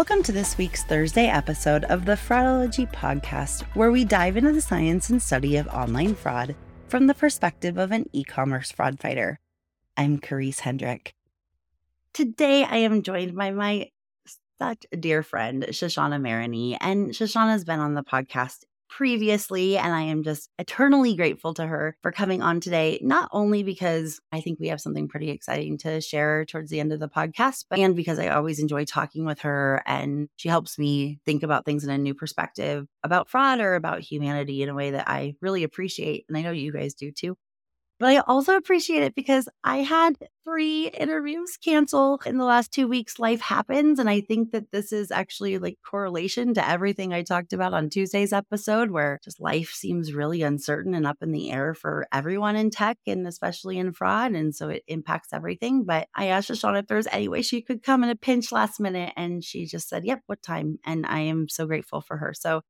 Welcome to this week's Thursday episode of the Fraudology podcast, where we dive into the science and study of online fraud from the perspective of an e commerce fraud fighter. I'm Karisse Hendrick. Today, I am joined by my such dear friend, Shoshana Maraney, and Shoshana's been on the podcast previously. And I am just eternally grateful to her for coming on today, not only because I think we have something pretty exciting to share towards the end of the podcast, but and because I always enjoy talking with her and she helps me think about things in a new perspective about fraud or about humanity in a way that I really appreciate. And I know you guys do too. But I also appreciate it because I had three interviews cancel in the last two weeks. Life happens. And I think that this is actually like correlation to everything I talked about on Tuesday's episode, where just life seems really uncertain and up in the air for everyone in tech and especially in fraud. And so it impacts everything. But I asked Shoshana if there's any way she could come in a pinch last minute. And she just said, Yep, what time? And I am so grateful for her. So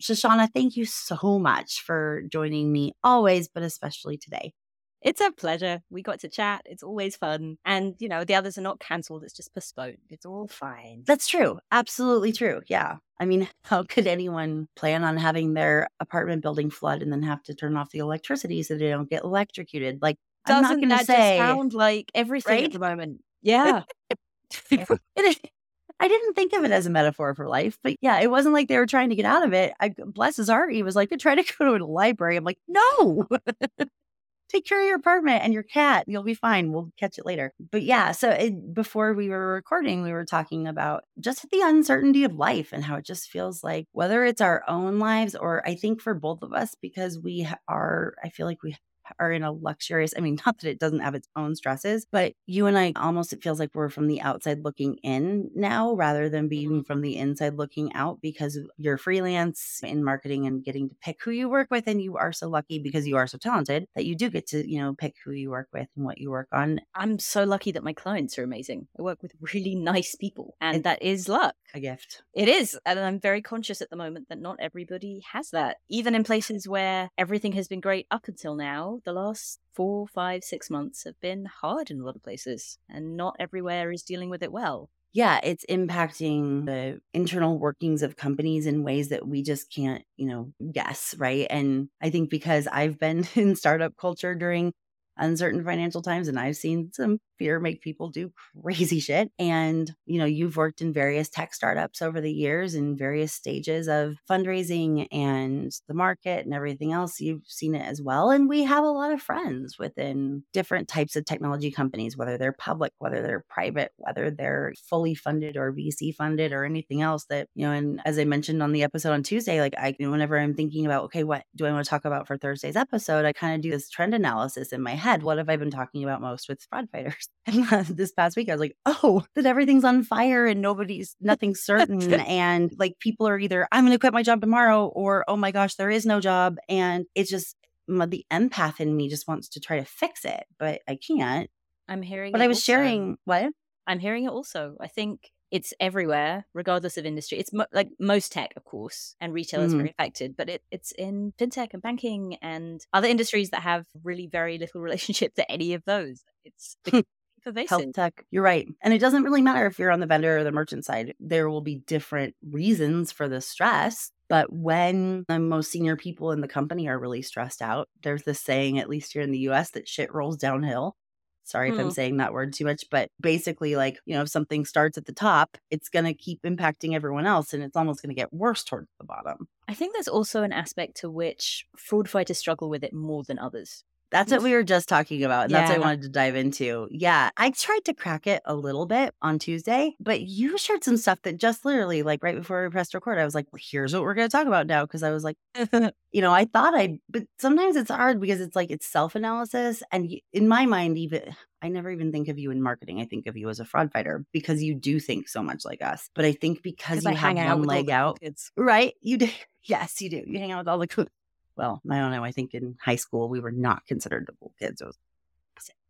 Shoshana, thank you so much for joining me always, but especially today. It's a pleasure. We got to chat. It's always fun. And, you know, the others are not cancelled. It's just postponed. It's all fine. That's true. Absolutely true. Yeah. I mean, how could anyone plan on having their apartment building flood and then have to turn off the electricity so they don't get electrocuted? Like, Doesn't I'm not going to say. just sound like everything right? at the moment? Yeah. It is- I didn't think of it as a metaphor for life, but yeah, it wasn't like they were trying to get out of it. I, bless his heart, he was like, "Try to go to a library." I'm like, "No, take care of your apartment and your cat. You'll be fine. We'll catch it later." But yeah, so it, before we were recording, we were talking about just the uncertainty of life and how it just feels like whether it's our own lives or I think for both of us because we are. I feel like we are in a luxurious, I mean, not that it doesn't have its own stresses, but you and I almost, it feels like we're from the outside looking in now rather than being mm-hmm. from the inside looking out because you're freelance in marketing and getting to pick who you work with. And you are so lucky because you are so talented that you do get to, you know, pick who you work with and what you work on. I'm so lucky that my clients are amazing. I work with really nice people, and that is luck. A gift. It is. And I'm very conscious at the moment that not everybody has that. Even in places where everything has been great up until now, the last four, five, six months have been hard in a lot of places, and not everywhere is dealing with it well. yeah, it's impacting the internal workings of companies in ways that we just can't, you know, guess, right? And I think because I've been in startup culture during uncertain financial times and I've seen some fear make people do crazy shit. And, you know, you've worked in various tech startups over the years in various stages of fundraising and the market and everything else. You've seen it as well. And we have a lot of friends within different types of technology companies, whether they're public, whether they're private, whether they're fully funded or VC funded or anything else that, you know, and as I mentioned on the episode on Tuesday, like I, whenever I'm thinking about, okay, what do I want to talk about for Thursday's episode? I kind of do this trend analysis in my head. What have I been talking about most with fraud fighters? And this past week, I was like, oh, that everything's on fire and nobody's, nothing's certain. and like people are either, I'm going to quit my job tomorrow or, oh my gosh, there is no job. And it's just, the empath in me just wants to try to fix it, but I can't. I'm hearing But I was also. sharing what? I'm hearing it also. I think it's everywhere, regardless of industry. It's mo- like most tech, of course, and retail is Mhm. very affected, but it, it's in fintech and banking and other industries that have really very little relationship to any of those. It's becoming pervasive. health tech. You're right. And it doesn't really matter if you're on the vendor or the merchant side. There will be different reasons for the stress. But when the most senior people in the company are really stressed out, there's this saying, at least here in the US, that shit rolls downhill. Sorry if I'm Hmm. saying that word too much, but basically, like, you know, if something starts at the top, it's going to keep impacting everyone else and it's almost going to get worse towards the bottom. I think there's also an aspect to which fraud fighters struggle with it more than others. That's what we were just talking about. And that's what I wanted to dive into. Yeah. I tried to crack it a little bit on Tuesday, but you shared some stuff that just literally, like right before we pressed record, I was like, well, here's what we're going to talk about now. Cause I was like, you know, I thought I'd, but sometimes it's hard because it's like it's self analysis. And in my mind, even I never even think of you in marketing. I think of you as a fraud fighter because you do think so much like us. But I think because you I have hang out one leg out, kids. right? You do. Yes, you do. You hang out with all the cool. Well, I don't know. I think in high school we were not considered the cool kids. It was,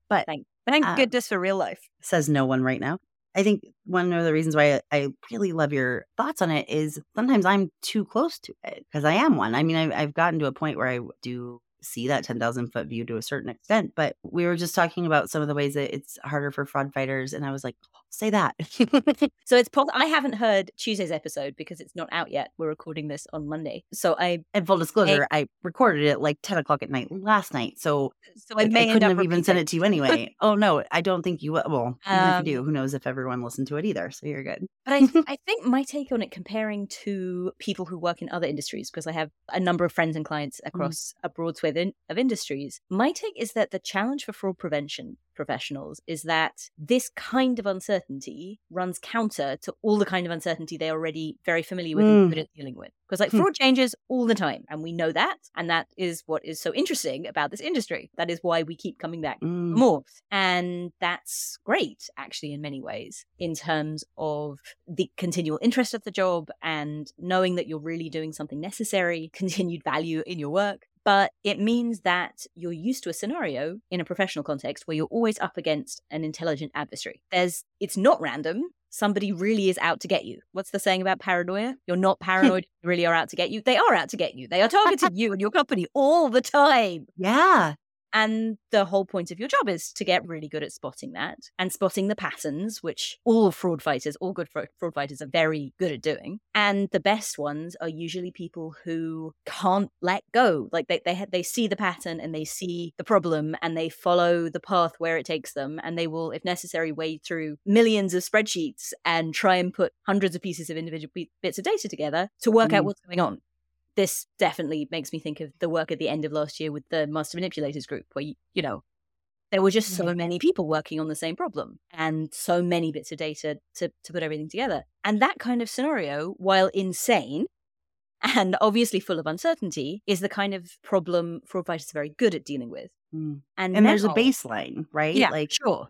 but Thank, thank Um, goodness for real life. says no one right now. I think one of the reasons why I, I really love your thoughts on it is sometimes I'm too close to it because I am one. I mean, I've, I've gotten to a point where I do see that 10,000 foot view to a certain extent, but we were just talking about some of the ways that it's harder for fraud fighters. And I was like, say that. So it's pos- I haven't heard Tuesday's episode because it's not out yet. We're recording this on Monday, so I and full disclosure, I recorded it like 10 o'clock at night last night. So so I I, may I couldn't have even sent it to you anyway. oh, no, I don't think you will. Well, even if Um, you do, who knows if everyone listened to it either. So you're good. But I, I think my take on it, comparing to people who work in other industries, because I have a number of friends and clients across a broad swathe in, of industries, my take is that the challenge for fraud prevention professionals is that this kind of uncertainty runs counter to all the kind of uncertainty they're already very familiar with Mm. and good at dealing with. Because like Hmm. fraud changes all the time, and we know that, and that is what is so interesting about this industry. That is why we keep coming back Mm. more. And that's great, actually, in many ways, in terms of the continual interest of the job and knowing that you're really doing something necessary, continued value in your work. But it means that you're used to a scenario in a professional context where you're always up against an intelligent adversary. There's, it's not random. Somebody really is out to get you. What's the saying about paranoia? You're not paranoid, really are out to get you. They are out to get you. They are targeting you and your company all the time. Yeah. And the whole point of your job is to get really good at spotting that and spotting the patterns, which all fraud fighters, all good fraud fighters are very good at doing. And the best ones are usually people who can't let go. Like they they they see the pattern and they see the problem and they follow the path where it takes them and they will, if necessary, wade through millions of spreadsheets and try and put hundreds of pieces of individual bits of data together to work out Mm. what's going on this definitely makes me think of the work at the end of last year with the master manipulators group where you, you know there were just so many people working on the same problem and so many bits of data to, to put everything together. And that kind of scenario while insane and obviously full of uncertainty is the kind of problem fraud fighters are very good at dealing with. Mm. and, And there's a baseline, right? yeah Like sure.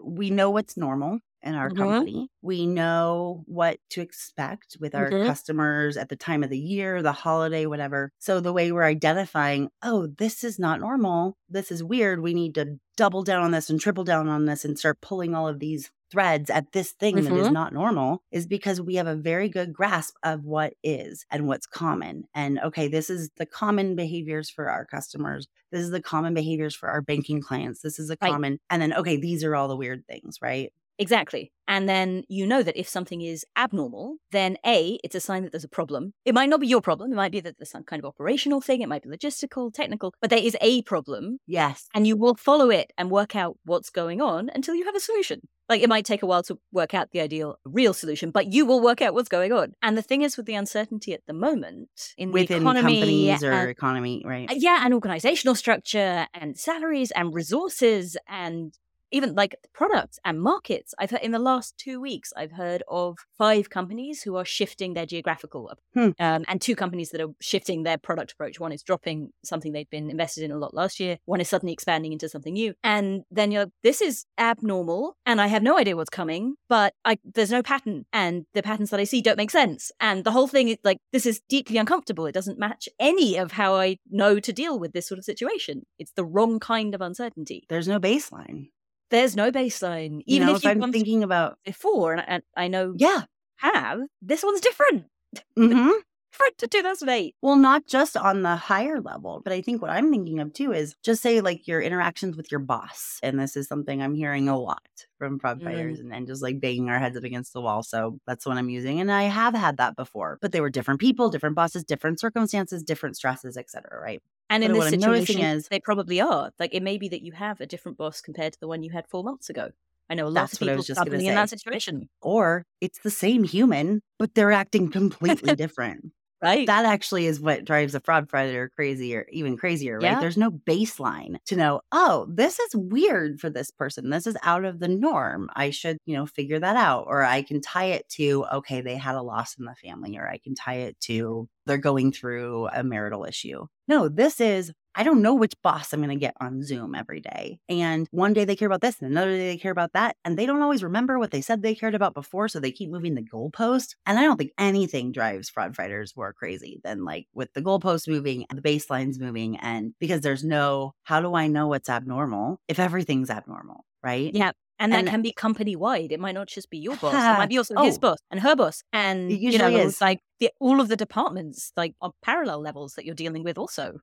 we know what's normal in our Mhm. company. We know what to expect with our Mhm. customers at the time of the year, the holiday, whatever. So the way we're identifying, oh, this is not normal. This is weird. We need to double down on this and triple down on this and start pulling all of these threads at this thing that is Mhm. not normal is because we have a very good grasp of what is and what's common. And okay, this is the common behaviors for our customers. This is the common behaviors for our banking clients. This is a Right. common. And then, okay, these are all the weird things, right? Exactly. And then you know that if something is abnormal, then A, it's a sign that there's a problem. It might not be your problem. It might be that there's some kind of operational thing. It might be logistical, technical, but there is a problem. Yes. And you will follow it and work out what's going on until you have a solution. Like it might take a while to work out the ideal real solution, but you will work out what's going on. And the thing is with the uncertainty at the moment in the economy companies or and- economy, right? yeah, and organizational structure and salaries and resources and even like products and markets. I've heard in the last two weeks, I've heard of five companies who are shifting their geographical, Hmm. um, and two companies that are shifting their product approach. One is dropping something they'd been invested in a lot last year. One is suddenly expanding into something new. And then you're, this is abnormal, and I have no idea what's coming, but I, there's no pattern, and the patterns that I see don't make sense. And the whole thing is like, this is deeply uncomfortable. It doesn't match any of how I know to deal with this sort of situation. It's the wrong kind of uncertainty. There's no baseline. There's no baseline. You Even know, if if you've I'm thinking about, before, and, and I know yeah. have, this one's different. hmm Different to 2008. Well, not just on the higher level, but I think what I'm thinking of too is just say like your interactions with your boss. And this is something I'm hearing a lot from Mm. fighters and, and just like banging our heads up against the wall. So that's what I'm using. And I have had that before, but they were different people, different bosses, different circumstances, different stresses, etc. Right. And in this what I'm noticing situation, is- they probably are. Like it may be that you have a different boss compared to the one you had four months ago. I know a lot That's of people struggling in that situation. Or it's the same human, but they're acting completely different. Right. That actually is what drives a fraud fighter crazier, even crazier, right? Yeah. There's no baseline to know, oh, this is weird for this person. This is out of the norm. I should, you know, figure that out. Or I can tie it to, okay, they had a loss in the family, or I can tie it to they're going through a marital issue. No, this is I don't know which boss I'm going to get on Zoom every day. And one day they care about this and another day they care about that. And they don't always remember what they said they cared about before. So they keep moving the goalpost. And I don't think anything drives fraud fighters more crazy than like with the goalpost moving and the baselines moving. And because there's no, how do I know what's abnormal if everything's abnormal? Right. Yeah. And that And- can be company wide. It might not just be your boss. It might be also his Oh. boss and her boss. And you know, usually is. like the, all of the departments, like on parallel levels that you're dealing with also.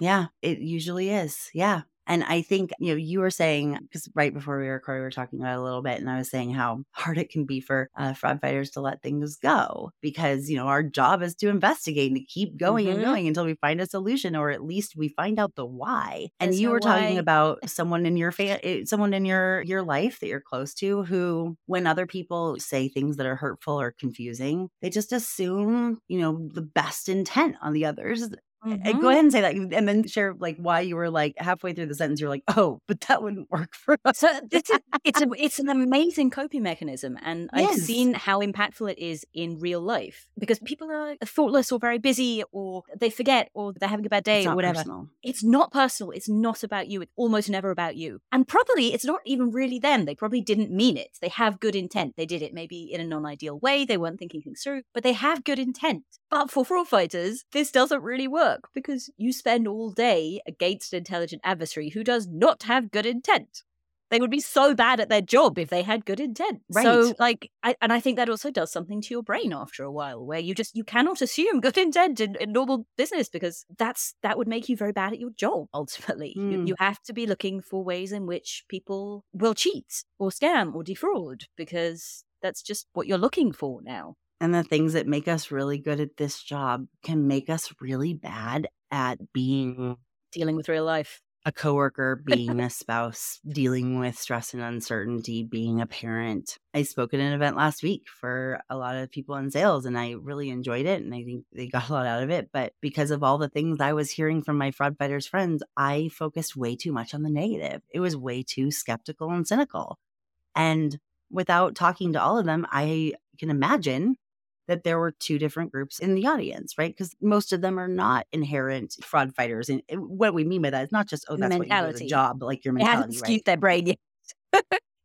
Yeah, it usually is. Yeah. And I think, you know, you were saying, because right before we recorded, we were talking about it a little bit, and I was saying how hard it can be for uh, fraud fighters to let things go because, you know, our job is to investigate and to keep going and Mhm. going until we find a solution or at least we find out the why. And There's you no were talking why. about someone in your fa- someone in your your life that you're close to who when other people say things that are hurtful or confusing, they just assume, you know, the best intent on the others Mhm. Go ahead and say that, and then share like why you were like halfway through the sentence. You're like, oh, but that wouldn't work for us. So this is it's a it's an amazing coping mechanism, and I've seen how impactful it is in real life because people are thoughtless or very busy, or they forget, or they're having a bad day, or whatever. personal. It's not personal. It's not about you. It's almost never about you. And probably it's not even really them. They probably didn't mean it. They have good intent. They did it maybe in a non ideal way. They weren't thinking things through, but they have good intent. But for fraud fighters, this doesn't really work because you spend all day against an intelligent adversary who does not have good intent. They would be so bad at their job if they had good intent. Right. So, like, I, and I think that also does something to your brain after a while, where you just you cannot assume good intent in, in normal business because that's that would make you very bad at your job. Ultimately, you, Mm. you have to be looking for ways in which people will cheat or scam or defraud because that's just what you're looking for now. And the things that make us really good at this job can make us really bad at being mm-hmm. Dealing with real life. a coworker, being a spouse, dealing with stress and uncertainty, being a parent. I spoke at an event last week for a lot of people in sales and I really enjoyed it and I think they got a lot out of it. But because of all the things I was hearing from my fraud fighters friends, I focused way too much on the negative. It was way too skeptical and cynical. And without talking to all of them, I can imagine that there were two different groups in the audience, right? Because most of them are not inherent fraud fighters. And what we mean by that is not just, oh, that's what you do job, like your It hasn't mentality, skewed right? their brain yet.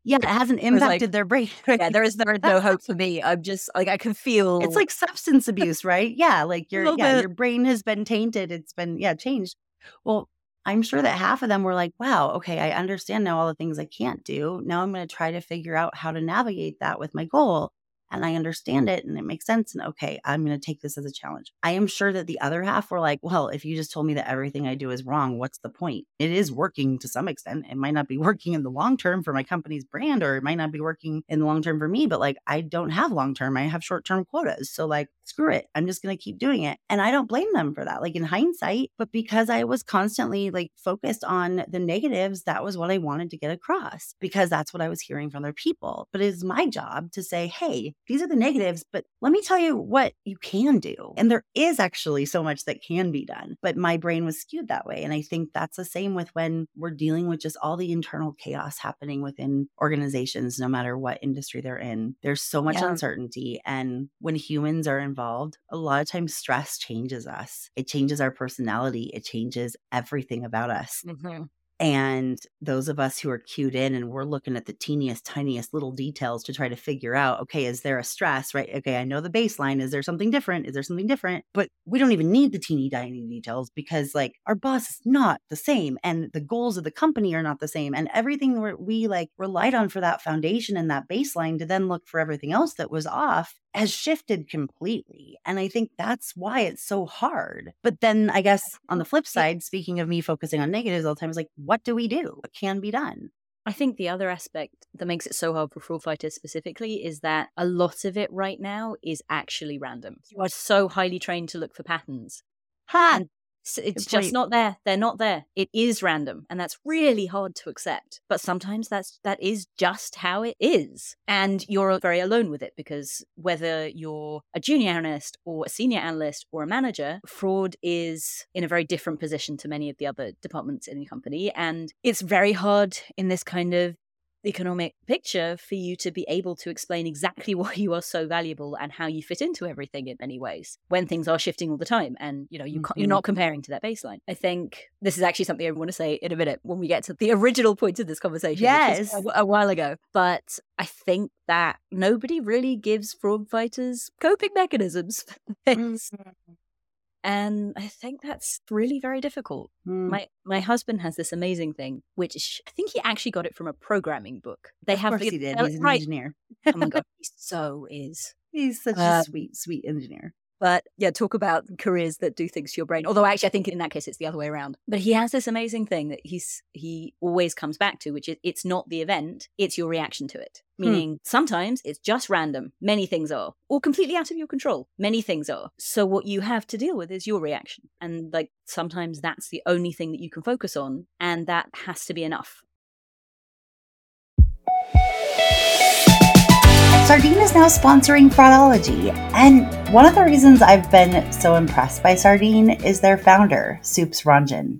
Yeah, it hasn't was like- impacted their brain. Yeah, there is there is no hope for me. I'm just like I can feel It's like substance abuse, right? Yeah, like your yeah, bit. your brain has been tainted. It's been yeah, changed. Well, I'm sure that half of them were like, "Wow, okay, I understand now all the things I can't do. Now I'm going to try to figure out how to navigate that with my goal." And I understand it and it makes sense. And okay, I'm going to take this as a challenge. I am sure that the other half were like, well, if you just told me that everything I do is wrong, what's the point? It is working to some extent. It might not be working in the long term for my company's brand, or it might not be working in the long term for me, but like I don't have long term. I have short term quotas. So, like, screw it. I'm just going to keep doing it. And I don't blame them for that, like in hindsight. But because I was constantly like focused on the negatives, that was what I wanted to get across because that's what I was hearing from other people. But it is my job to say, hey, these are the negatives, but let me tell you what you can do. And there is actually so much that can be done. But my brain was skewed that way. And I think that's the same with when we're dealing with just all the internal chaos happening within organizations, no matter what industry they're in. There's so much Yeah. uncertainty. And when humans are involved, a lot of times stress changes us. It changes our personality, it changes everything about us. Mhm. And those of us who are cued in and we're looking at the teeniest, tiniest little details to try to figure out, okay, is there a stress, right? Okay, I know the baseline. Is there something different? Is there something different? But we don't even need the teeny tiny details because like our boss is not the same and the goals of the company are not the same. And everything we like relied on for that foundation and that baseline to then look for everything else that was off has shifted completely. And I think that's why it's so hard. But then I guess on the flip side, speaking of me focusing on negatives all the time, is like, what do we do? What can be done? I think the other aspect that makes it so hard for fraud fighters specifically is that a lot of it right now is actually random. You are so highly trained to look for patterns. Ha! And it's just not there. They're not there. It is random, and that's really hard to accept. But sometimes that's that is just how it is, and you're uh, very alone with it because whether you're a junior analyst or a senior analyst or a manager, fraud is in a very different position to many of the other departments in the company, and it's very hard in this kind of economic picture for you to be able to explain exactly why you are so valuable and how you fit into everything in many ways when things are shifting all the time and you know you mm-hmm. you're not comparing to that baseline. I think this is actually something i want to say in a minute when we get to the original point of this conversation yes. a, a while ago but i think that nobody really gives fraud fighters coping mechanisms. Mm-hmm and I think that's really very difficult. Mm. My my husband has this amazing thing, which I think he actually got it from a programming book. They of have course the, he did. He's an right. engineer. oh my god, he so is. He's such uh, a sweet, sweet engineer. But yeah, talk about careers that do things to your brain. Although actually, I think in that case it's the other way around. But he has this amazing thing that he's he always comes back to, which is it's not the event, it's your reaction to it. Hmm. Meaning hmm. sometimes it's just random. Many things are, or completely out of your control. Many things are. So what you have to deal with is your reaction, and like sometimes that's the only thing that you can focus on, and that has to be enough. Sardine is now sponsoring Fraudology. And one of the reasons I've been so impressed by Sardine is their founder, Soups Ranjan.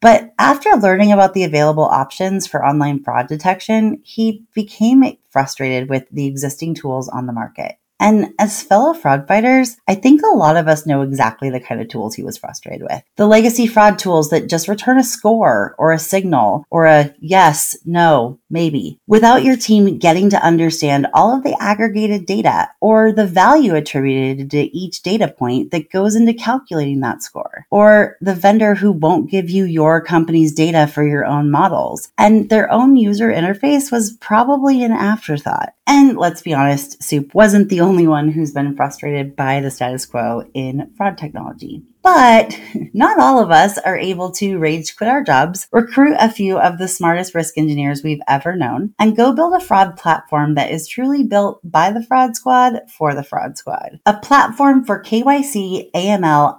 But after learning about the available options for online fraud detection, he became frustrated with the existing tools on the market. And as fellow fraud fighters, I think a lot of us know exactly the kind of tools he was frustrated with. The legacy fraud tools that just return a score or a signal or a yes, no, maybe, without your team getting to understand all of the aggregated data or the value attributed to each data point that goes into calculating that score. Or the vendor who won't give you your company's data for your own models. And their own user interface was probably an afterthought. And let's be honest, Soup wasn't the only one who's been frustrated by the status quo in fraud technology. But not all of us are able to rage quit our jobs, recruit a few of the smartest risk engineers we've ever known, and go build a fraud platform that is truly built by the fraud squad for the fraud squad. A platform for KYC, AML,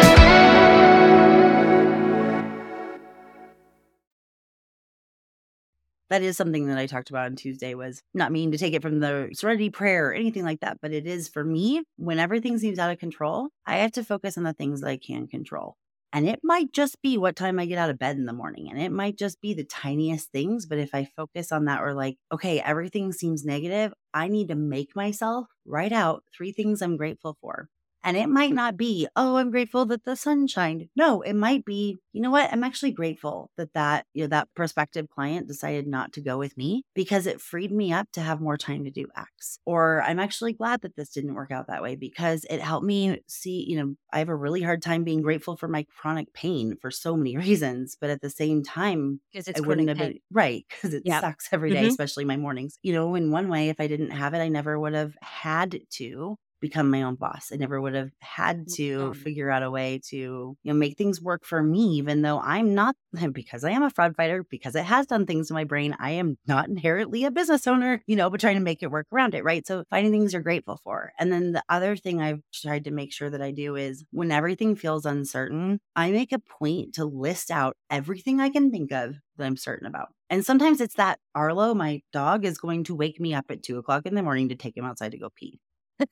That is something that I talked about on Tuesday was not meaning to take it from the serenity prayer or anything like that, but it is for me when everything seems out of control, I have to focus on the things that I can control. And it might just be what time I get out of bed in the morning. And it might just be the tiniest things. But if I focus on that or like, okay, everything seems negative, I need to make myself write out three things I'm grateful for. And it might not be, oh, I'm grateful that the sun shined. No, it might be, you know what? I'm actually grateful that that, you know, that prospective client decided not to go with me because it freed me up to have more time to do X. Or I'm actually glad that this didn't work out that way because it helped me see, you know, I have a really hard time being grateful for my chronic pain for so many reasons. But at the same time, because it's I wouldn't have been right because it yep. sucks every day, mm-hmm. especially my mornings. You know, in one way, if I didn't have it, I never would have had to become my own boss. I never would have had mm, to figure out a way to, you know, make things work for me, even though I'm not because I am a fraud fighter, because it has done things to my brain. I am not inherently a business owner, you know, but trying to make it work around it, right? So finding things you're grateful for. And then the other thing I've tried to make sure that I do is when everything feels uncertain, I make a point to list out everything I can think of that I'm certain about. And sometimes it's that Arlo, my dog, is going to wake me up at two o'clock in the morning to take him outside to go pee.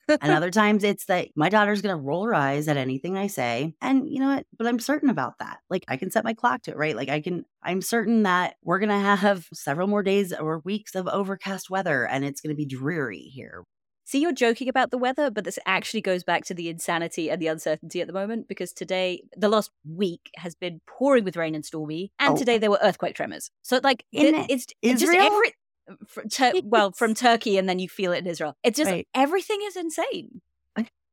And other times it's that my daughter's going to roll her eyes at anything I say. And you know what? But I'm certain about that. Like I can set my clock to it, right? Like I can, I'm certain that we're going to have several more days or weeks of overcast weather and it's going to be dreary here. See, you're joking about the weather, but this actually goes back to the insanity and the uncertainty at the moment because today, the last week has been pouring with rain and stormy, and oh. today there were earthquake tremors. So, like, in it's, it's just every. Tur- well, from Turkey, and then you feel it in Israel. It's just right. everything is insane.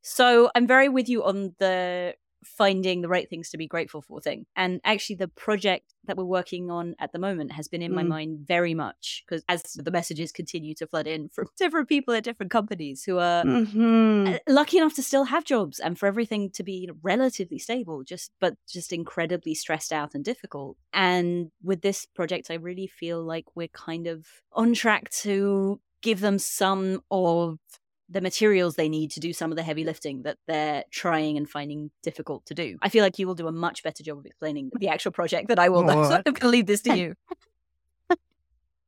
So I'm very with you on the finding the right things to be grateful for thing. And actually, the project that we're working on at the moment has been in mm. my mind very much because as the messages continue to flood in from different people at different companies who are mm-hmm. lucky enough to still have jobs and for everything to be relatively stable, just but just incredibly stressed out and difficult. And with this project, I really feel like we're kind of on track to give them some of the materials they need to do some of the heavy lifting that they're trying and finding difficult to do. I feel like you will do a much better job of explaining the actual project than I will. so I'm going to leave this to you.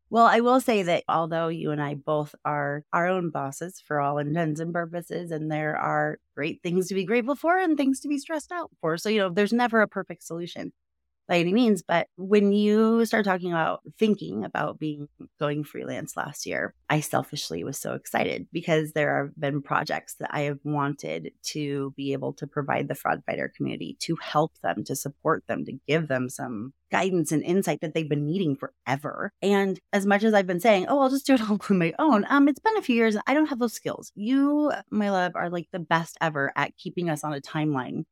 well, I will say that although you and I both are our own bosses for all intents and purposes, and there are great things to be grateful for and things to be stressed out for. So, you know, there's never a perfect solution by any means. But when you start talking about thinking about being going freelance last year, I selfishly was so excited because there have been projects that I have wanted to be able to provide the fraud fighter community to help them, to support them, to give them some guidance and insight that they've been needing forever. And as much as I've been saying, oh, I'll just do it all on my own, um, it's been a few years. I don't have those skills. You, my love, are like the best ever at keeping us on a timeline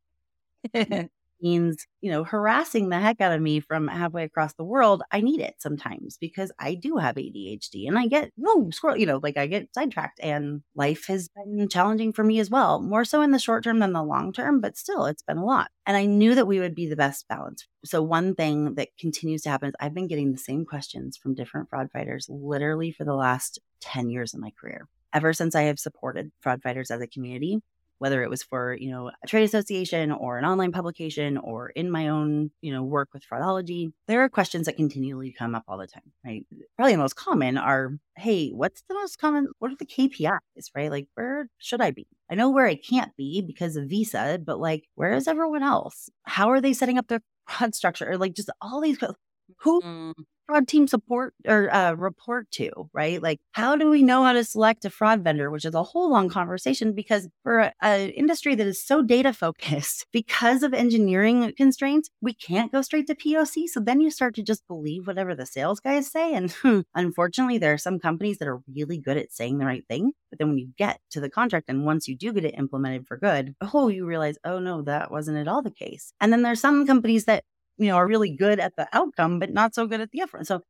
means, you know, harassing the heck out of me from halfway across the world, I need it sometimes because I do have ADHD and I get, whoa, scroll, you know, like I get sidetracked and life has been challenging for me as well, more so in the short term than the long term, but still, it's been a lot. And I knew that we would be the best balance. So, one thing that continues to happen is I've been getting the same questions from different fraud fighters literally for the last 10 years of my career ever since I have supported fraud fighters as a community whether it was for, you know, a trade association or an online publication or in my own, you know, work with fraudology, there are questions that continually come up all the time, right? Probably the most common are, hey, what's the most common, what are the KPIs, right? Like, where should I be? I know where I can't be because of visa, but like, where is everyone else? How are they setting up their fraud structure? Or like just all these, who mm fraud team support or uh, report to, right? Like, how do we know how to select a fraud vendor, which is a whole long conversation because for an industry that is so data focused, because of engineering constraints, we can't go straight to POC. So then you start to just believe whatever the sales guys say. And hmm, unfortunately, there are some companies that are really good at saying the right thing. But then when you get to the contract and once you do get it implemented for good, oh, you realize, oh no, that wasn't at all the case. And then there's some companies that you know, are really good at the outcome, but not so good at the effort. So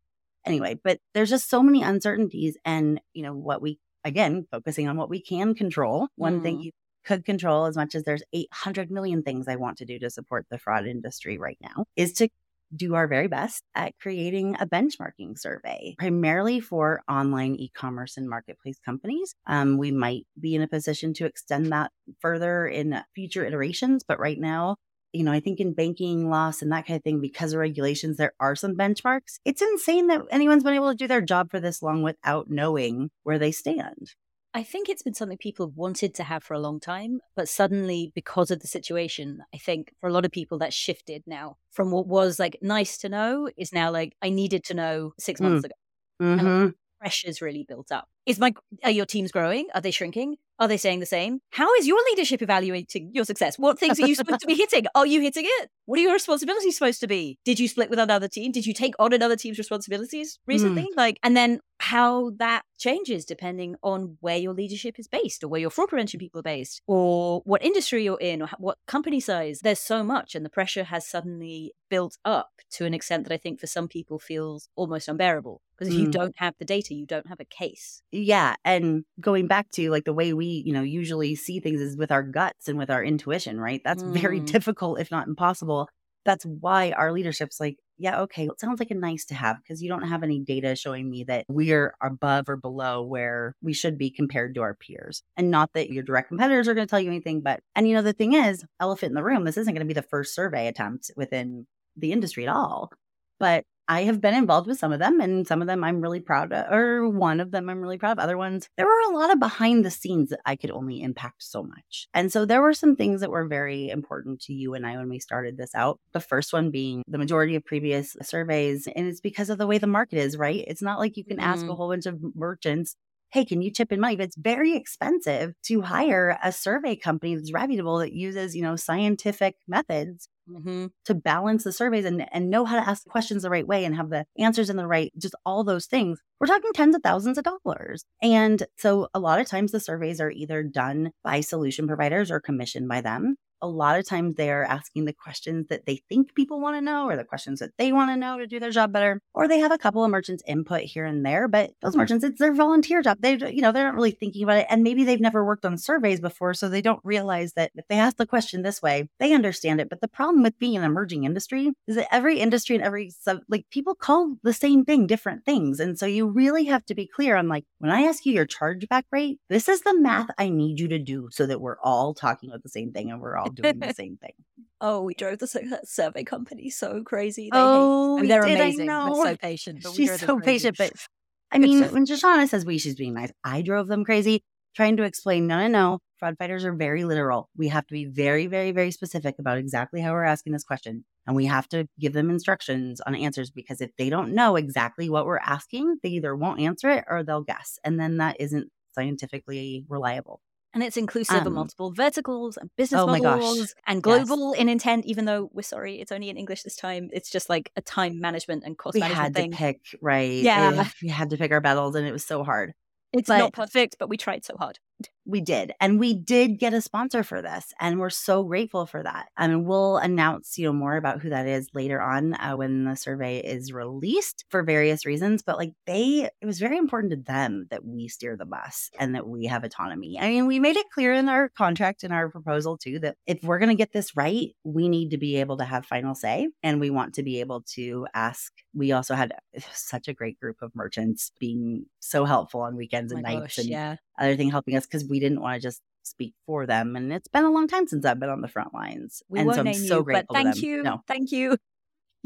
anyway, but there's just so many uncertainties and, you know, what we, again, focusing on what we can control. One mm. thing you could control as much as there's 800 million things I want to do to support the fraud industry right now is to do our very best at creating a benchmarking survey, primarily for online e commerce and marketplace companies. Um, we might be in a position to extend that further in future iterations, but right now, you know, I think in banking loss and that kind of thing, because of regulations, there are some benchmarks. It's insane that anyone's been able to do their job for this long without knowing where they stand. I think it's been something people have wanted to have for a long time, but suddenly, because of the situation, I think for a lot of people that shifted now from what was like nice to know is now like I needed to know six months mm. ago. Mm-hmm. Pressure's really built up. Is my are your teams growing? Are they shrinking? Are they saying the same? How is your leadership evaluating your success? What things are you supposed to be hitting? Are you hitting it? What are your responsibilities supposed to be? Did you split with another team? Did you take on another team's responsibilities recently? Mm. Like, and then how that changes depending on where your leadership is based or where your fraud prevention people are based or what industry you're in or what company size. There's so much and the pressure has suddenly built up to an extent that I think for some people feels almost unbearable. Because if mm. you don't have the data, you don't have a case. Yeah. And going back to like the way we you know, usually see things is with our guts and with our intuition, right? That's mm. very difficult, if not impossible. That's why our leadership's like, yeah, okay, it sounds like a nice to have because you don't have any data showing me that we're above or below where we should be compared to our peers. And not that your direct competitors are going to tell you anything, but, and you know, the thing is, elephant in the room, this isn't going to be the first survey attempt within the industry at all. But I have been involved with some of them, and some of them I'm really proud of, or one of them I'm really proud of. Other ones, there were a lot of behind the scenes that I could only impact so much. And so there were some things that were very important to you and I when we started this out. The first one being the majority of previous surveys, and it's because of the way the market is, right? It's not like you can mm-hmm. ask a mm-hmm. whole bunch of merchants hey, can you chip in money? But it's very expensive to hire a survey company that's reputable that uses, you know, scientific methods mm-hmm. to balance the surveys and, and know how to ask questions the right way and have the answers in the right, just all those things. We're talking tens of thousands of dollars. And so a lot of times the surveys are either done by solution providers or commissioned by them a lot of times they're asking the questions that they think people want to know or the questions that they want to know to do their job better or they have a couple of merchants input here and there but those hmm. merchants it's their volunteer job. They you know they're not really thinking about it and maybe they've never worked on surveys before so they don't realize that if they ask the question this way they understand it. But the problem with being an emerging industry is that every industry and every sub like people call the same thing different things and so you really have to be clear on like when i ask you your chargeback rate this is the math i need you to do so that we're all talking about the same thing and we're all all doing the same thing. Oh, we drove the survey company so crazy. They oh, I mean, they're did, amazing. They're so patient. She's so patient, but I mean, when Shoshana says we, she's being nice. I drove them crazy trying to explain. No, no, no. Fraud fighters are very literal. We have to be very, very, very specific about exactly how we're asking this question. And we have to give them instructions on answers because if they don't know exactly what we're asking, they either won't answer it or they'll guess. And then that isn't scientifically reliable and it's inclusive um, of multiple verticals and business oh models and global yes. in intent. Even though we're sorry, it's only in English this time. It's just like a time management and cost we management We had thing. to pick right. Yeah, we had to pick our battles, and it was so hard. It's but, not perfect, but we tried so hard we did. And we did get a sponsor for this. And we're so grateful for that. And we'll announce, you know, more about who that is later on uh, when the survey is released for various reasons. But like they, it was very important to them that we steer the bus and that we have autonomy. I mean, we made it clear in our contract and our proposal too that if we're going to get this right, we need to be able to have final say and we want to be able to ask. We also had such a great group of merchants being so helpful on weekends oh and nights gosh, and yeah other thing helping us because we didn't want to just speak for them. And it's been a long time since I've been on the front lines. We and so I'm so you, grateful. But thank you. No. Thank you.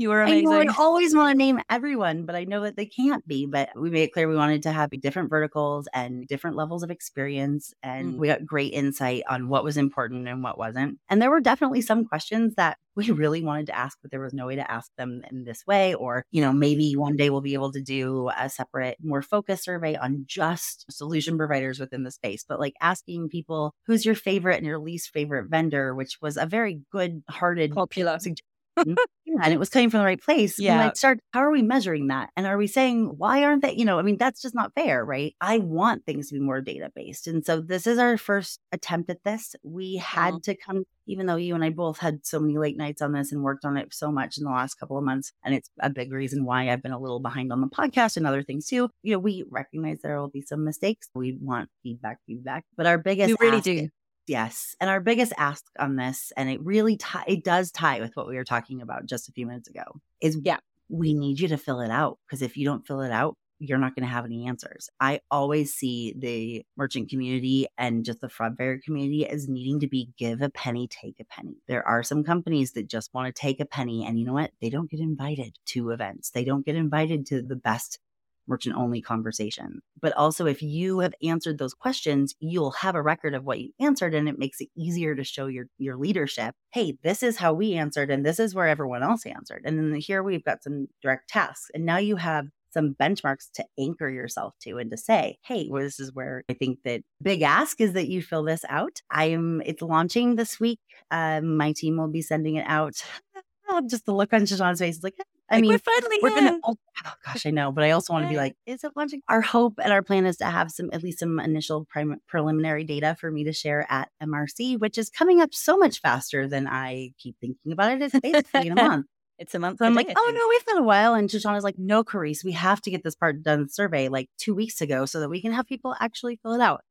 You were amazing. I, know, I always want to name everyone, but I know that they can't be. But we made it clear we wanted to have different verticals and different levels of experience. And mm. we got great insight on what was important and what wasn't. And there were definitely some questions that we really wanted to ask, but there was no way to ask them in this way. Or, you know, maybe one day we'll be able to do a separate, more focused survey on just solution providers within the space. But like asking people who's your favorite and your least favorite vendor, which was a very good hearted popular and it was coming from the right place. Yeah. And I'd start, how are we measuring that? And are we saying, why aren't they, you know, I mean, that's just not fair, right? I want things to be more data based. And so this is our first attempt at this. We had mm-hmm. to come, even though you and I both had so many late nights on this and worked on it so much in the last couple of months. And it's a big reason why I've been a little behind on the podcast and other things too. You know, we recognize there will be some mistakes. We want feedback, feedback. But our biggest we really do Yes. And our biggest ask on this, and it really tie, it does tie with what we were talking about just a few minutes ago, is yeah, we need you to fill it out because if you don't fill it out, you're not going to have any answers. I always see the merchant community and just the fraud buyer community as needing to be give a penny, take a penny. There are some companies that just want to take a penny, and you know what? They don't get invited to events. They don't get invited to the best merchant only conversation. But also, if you have answered those questions, you'll have a record of what you answered, and it makes it easier to show your, your leadership hey, this is how we answered, and this is where everyone else answered. And then here we've got some direct tasks. And now you have some benchmarks to anchor yourself to and to say, hey, well, this is where I think that big ask is that you fill this out. I'm it's launching this week. Um, my team will be sending it out. Just the look on Shoshana's face is like, I like mean, we're finally we're gonna. Oh, oh, gosh, I know, but I also want to be like, is it launching? Our hope and our plan is to have some at least some initial prim- preliminary data for me to share at MRC, which is coming up so much faster than I keep thinking about it. It's basically in a month. It's a month. So I'm like, oh no, we've got a while. And Shoshana's like, no, Karisse, we have to get this part done survey like two weeks ago so that we can have people actually fill it out.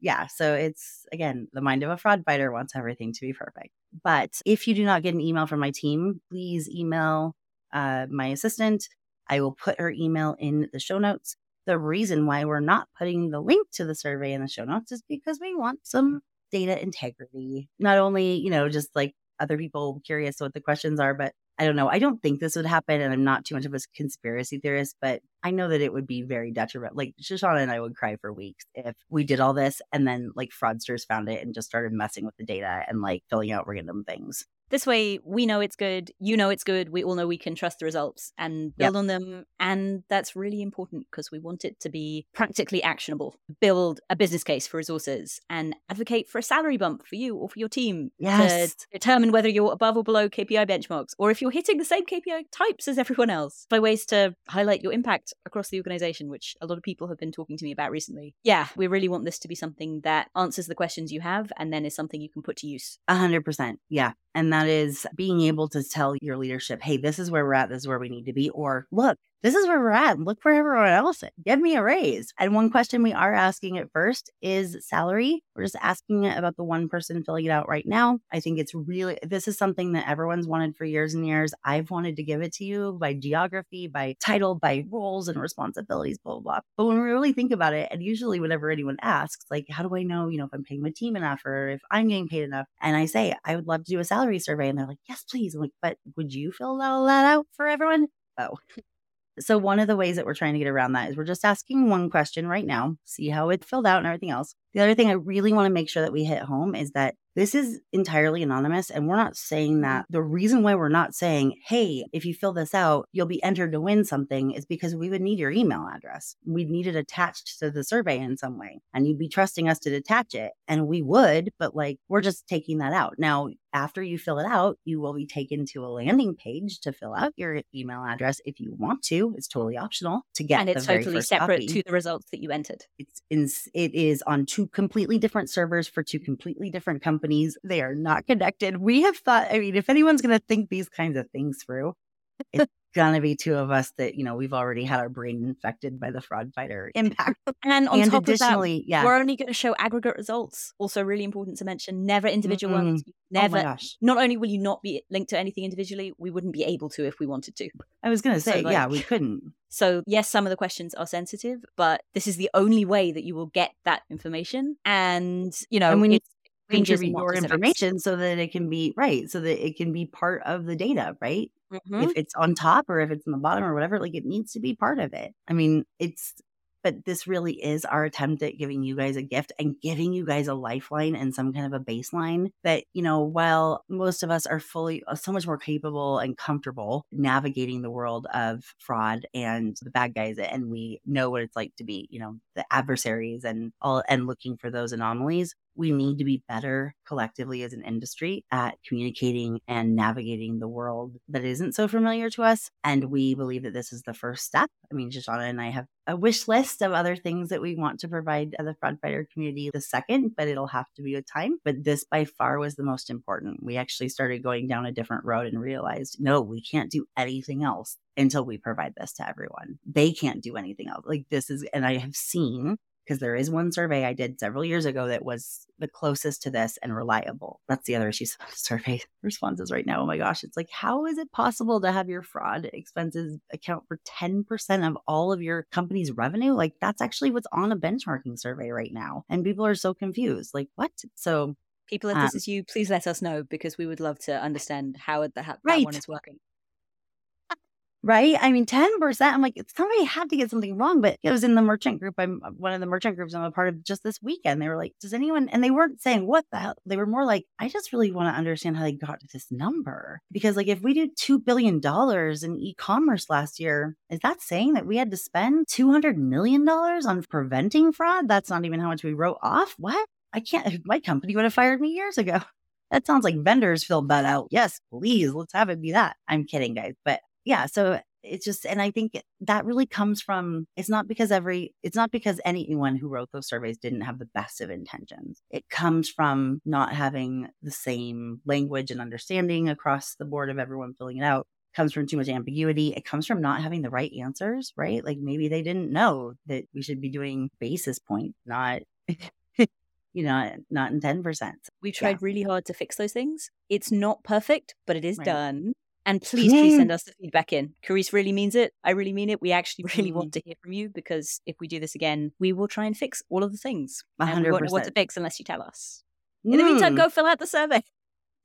Yeah. So it's again, the mind of a fraud fighter wants everything to be perfect. But if you do not get an email from my team, please email uh, my assistant. I will put her email in the show notes. The reason why we're not putting the link to the survey in the show notes is because we want some data integrity. Not only, you know, just like other people curious what the questions are, but I don't know. I don't think this would happen, and I'm not too much of a conspiracy theorist, but I know that it would be very detrimental. Like Shoshana and I would cry for weeks if we did all this and then like fraudsters found it and just started messing with the data and like filling out random things. This way, we know it's good, you know it's good, we all know we can trust the results and build yep. on them. And that's really important because we want it to be practically actionable. Build a business case for resources and advocate for a salary bump for you or for your team yes. to determine whether you're above or below KPI benchmarks or if you're hitting the same KPI types as everyone else by ways to highlight your impact across the organization, which a lot of people have been talking to me about recently. Yeah, we really want this to be something that answers the questions you have and then is something you can put to use. Hundred percent. Yeah. And that is being able to tell your leadership, hey, this is where we're at, this is where we need to be. Or look, this is where we're at. Look for everyone else. Give me a raise. And one question we are asking at first is salary. We're just asking about the one person filling it out right now. I think it's really, this is something that everyone's wanted for years and years. I've wanted to give it to you by geography, by title, by roles and responsibilities, blah, blah, blah. But when we really think about it, and usually whenever anyone asks, like, how do I know, you know, if I'm paying my team enough or if I'm getting paid enough? And I say, I would love to do a salary survey. And they're like, yes, please. I'm like, but would you fill all that out for everyone? Oh, so, one of the ways that we're trying to get around that is we're just asking one question right now, see how it filled out and everything else. The other thing I really want to make sure that we hit home is that this is entirely anonymous. And we're not saying mm-hmm. that the reason why we're not saying, hey, if you fill this out, you'll be entered to win something is because we would need your email address. We'd need it attached to the survey in some way. And you'd be trusting us to detach it. And we would, but like we're just taking that out. Now, after you fill it out, you will be taken to a landing page to fill out your email address if you want to. It's totally optional to get. And it's totally separate copy. to the results that you entered. It's in, it is on two completely different servers for two completely different companies. They are not connected. We have thought. I mean, if anyone's going to think these kinds of things through, it's gonna be two of us that you know we've already had our brain infected by the fraud fighter impact. and on and top additionally, of that, yeah. we're only going to show aggregate results. Also, really important to mention: never individual mm-hmm. ones. Oh never. Oh not only will you not be linked to anything individually, we wouldn't be able to if we wanted to. I was going to say, so, like, yeah, we couldn't. So yes, some of the questions are sensitive, but this is the only way that you will get that information. And you know, and we need contribute your information so that it can be right, so that it can be part of the data, right? Mm-hmm. If it's on top or if it's in the bottom or whatever, like it needs to be part of it. I mean, it's but this really is our attempt at giving you guys a gift and giving you guys a lifeline and some kind of a baseline that, you know, while most of us are fully uh, so much more capable and comfortable navigating the world of fraud and the bad guys, and we know what it's like to be, you know, the adversaries and all and looking for those anomalies, we need to be better collectively as an industry at communicating and navigating the world that isn't so familiar to us. And we believe that this is the first step. I mean, Shoshana and I have a wish list of other things that we want to provide the fraud fighter community the second, but it'll have to be with time. But this by far was the most important. We actually started going down a different road and realized, no, we can't do anything else until we provide this to everyone. They can't do anything else. Like this is, and I have seen because there is one survey I did several years ago that was the closest to this and reliable. That's the other issue. Survey responses right now. Oh my gosh. It's like, how is it possible to have your fraud expenses account for 10% of all of your company's revenue? Like, that's actually what's on a benchmarking survey right now. And people are so confused. Like, what? So, people, if um, this is you, please let us know because we would love to understand how the, how right. that one is working right? I mean, 10%. I'm like, somebody had to get something wrong, but it was in the merchant group. I'm uh, one of the merchant groups I'm a part of just this weekend. They were like, does anyone, and they weren't saying what the hell. They were more like, I just really want to understand how they got to this number. Because, like, if we did $2 billion in e commerce last year, is that saying that we had to spend $200 million on preventing fraud? That's not even how much we wrote off. What? I can't, my company would have fired me years ago. That sounds like vendors filled that out. Yes, please, let's have it be that. I'm kidding, guys. But yeah, so it's just, and I think that really comes from, it's not because every, it's not because anyone who wrote those surveys didn't have the best of intentions. It comes from not having the same language and understanding across the board of everyone filling it out comes from too much ambiguity. It comes from not having the right answers, right? Like maybe they didn't know that we should be doing basis point, not you know, not in 10%. We tried yeah. really hard to fix those things. It's not perfect, but it is right. done. And please, please send us the feedback in. Karisse really means it. I really mean it. We actually really want to hear from you because if we do this again, we will try and fix all of the things. 100%. And we won't know what to fix unless you tell us. In the meantime, mm. go fill out the survey.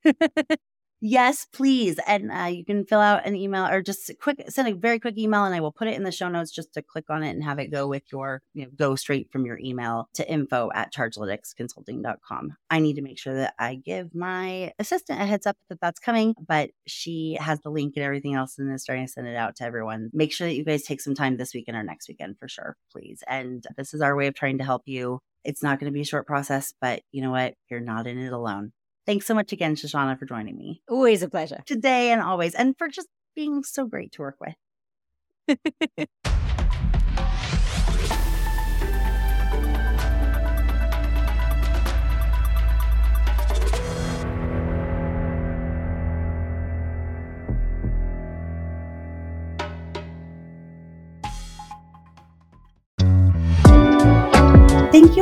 Yes, please. And uh, you can fill out an email or just quick send a very quick email, and I will put it in the show notes just to click on it and have it go with your you know, go straight from your email to info at chargelyticsconsulting.com. I need to make sure that I give my assistant a heads up that that's coming, but she has the link and everything else and is starting to send it out to everyone. Make sure that you guys take some time this weekend or next weekend for sure, please. And this is our way of trying to help you. It's not going to be a short process, but you know what? You're not in it alone. Thanks so much again, Shoshana, for joining me. Always a pleasure. Today and always, and for just being so great to work with.